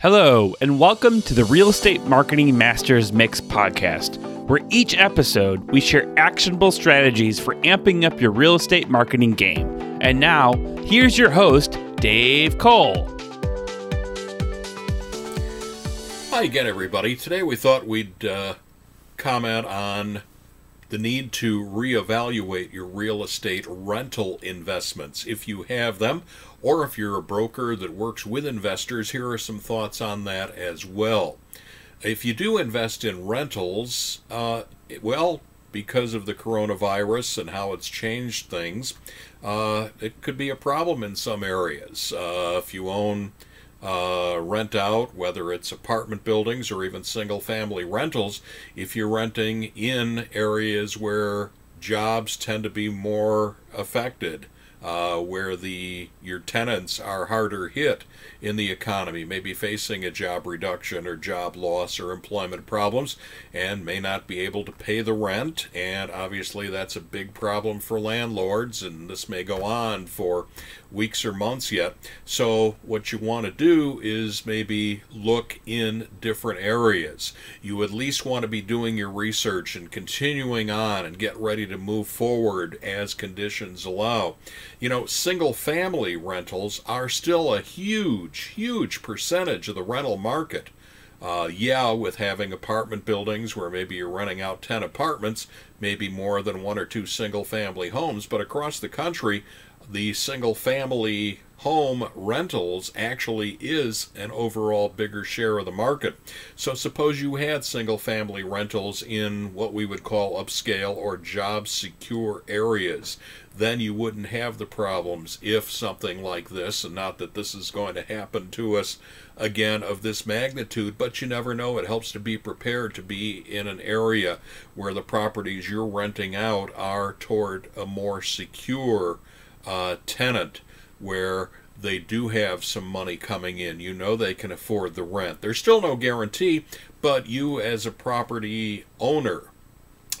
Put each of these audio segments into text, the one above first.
Hello, and welcome to the Real Estate Marketing Masters Mix podcast, where each episode we share actionable strategies for amping up your real estate marketing game. And now, here's your host, Dave Kohl. Hi again, everybody. Today we thought we'd uh, comment on the need to reevaluate your real estate rental investments if you have them, or if you're a broker that works with investors. Here are some thoughts on that as well. If you do invest in rentals, uh, well, because of the coronavirus and how it's changed things, uh, it could be a problem in some areas. Uh, if you own uh, rent out, whether it's apartment buildings or even single family rentals, if you're renting in areas where jobs tend to be more affected, uh, where the your tenants are harder hit in the economy, may be facing a job reduction or job loss or employment problems, and may not be able to pay the rent. And obviously, that's a big problem for landlords, and this may go on for weeks or months yet. So, what you want to do is maybe look in different areas. You at least want to be doing your research and continuing on and get ready to move forward as conditions allow. You know, single family rentals are still a huge, huge percentage of the rental market. Uh, yeah, with having apartment buildings where maybe you're renting out 10 apartments, maybe more than one or two single family homes, but across the country, the single family home rentals actually is an overall bigger share of the market. So suppose you had single family rentals in what we would call upscale or job secure areas. Then you wouldn't have the problems if something like this, and not that this is going to happen to us again of this magnitude, but you never know. It helps to be prepared to be in an area where the properties you're renting out are toward a more secure uh, tenant where they do have some money coming in. You know they can afford the rent. There's still no guarantee, but you, as a property owner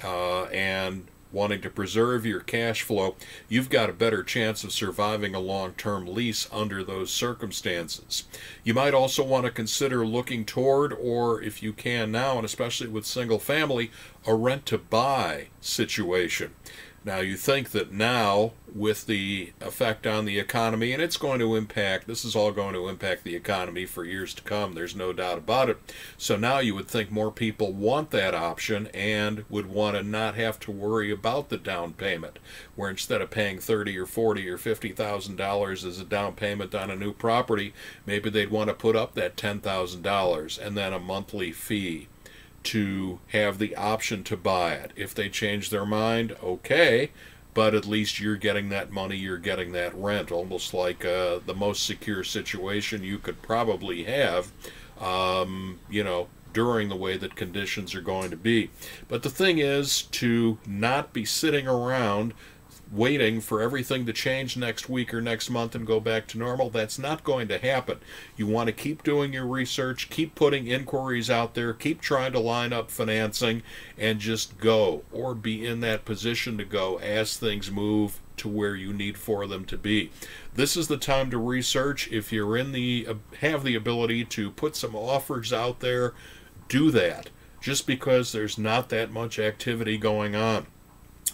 uh, and wanting to preserve your cash flow, you've got a better chance of surviving a long term lease under those circumstances. You might also want to consider looking toward, or if you can now, and especially with single family, a rent to buy situation. Now, you think that now, with the effect on the economy, and it's going to impact, this is all going to impact the economy for years to come, there's no doubt about it. So now you would think more people want that option and would want to not have to worry about the down payment, where instead of paying thirty or forty or fifty thousand dollars as a down payment on a new property, maybe they'd want to put up that ten thousand dollars and then a monthly fee to have the option to buy it. If they change their mind, okay, but at least you're getting that money, you're getting that rent, almost like uh, the most secure situation you could probably have, um, you know, during the way that conditions are going to be. But the thing is to not be sitting around waiting for everything to change next week or next month and go back to normal. That's not going to happen. You want to keep doing your research, keep putting inquiries out there, keep trying to line up financing, and just go or be in that position to go as things move to where you need for them to be. This is the time to research. If you're in the uh, have the ability to put some offers out there, do that. Just because there's not that much activity going on.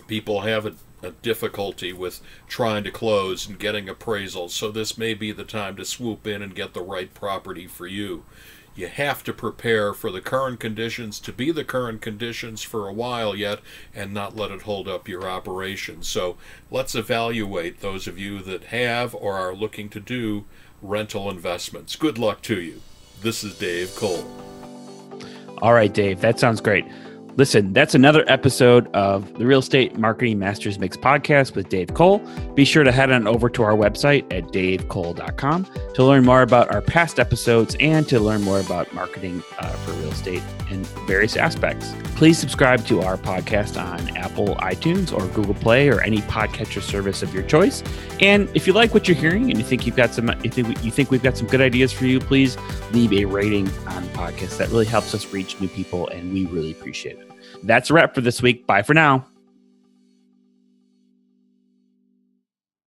People have a a difficulty with trying to close and getting appraisals, so this may be the time to swoop in and get the right property for you. You have to prepare for the current conditions to be the current conditions for a while yet and not let it hold up your operation. So let's evaluate those of you that have or are looking to do rental investments. Good luck to you. This is Dave Kohl. All right, Dave, that sounds great. Listen, that's another episode of the Real Estate Marketing Masters Mix podcast with Dave Kohl. Be sure to head on over to our website at davekohl.com to learn more about our past episodes and to learn more about marketing uh, for real estate in various aspects. Please subscribe to our podcast on Apple iTunes or Google Play or any podcatcher service of your choice. And if you like what you're hearing and you think you've got some, you think, you think we've got some good ideas for you, please leave a rating on the podcast. That really helps us reach new people, and we really appreciate it. That's a wrap for this week. Bye for now.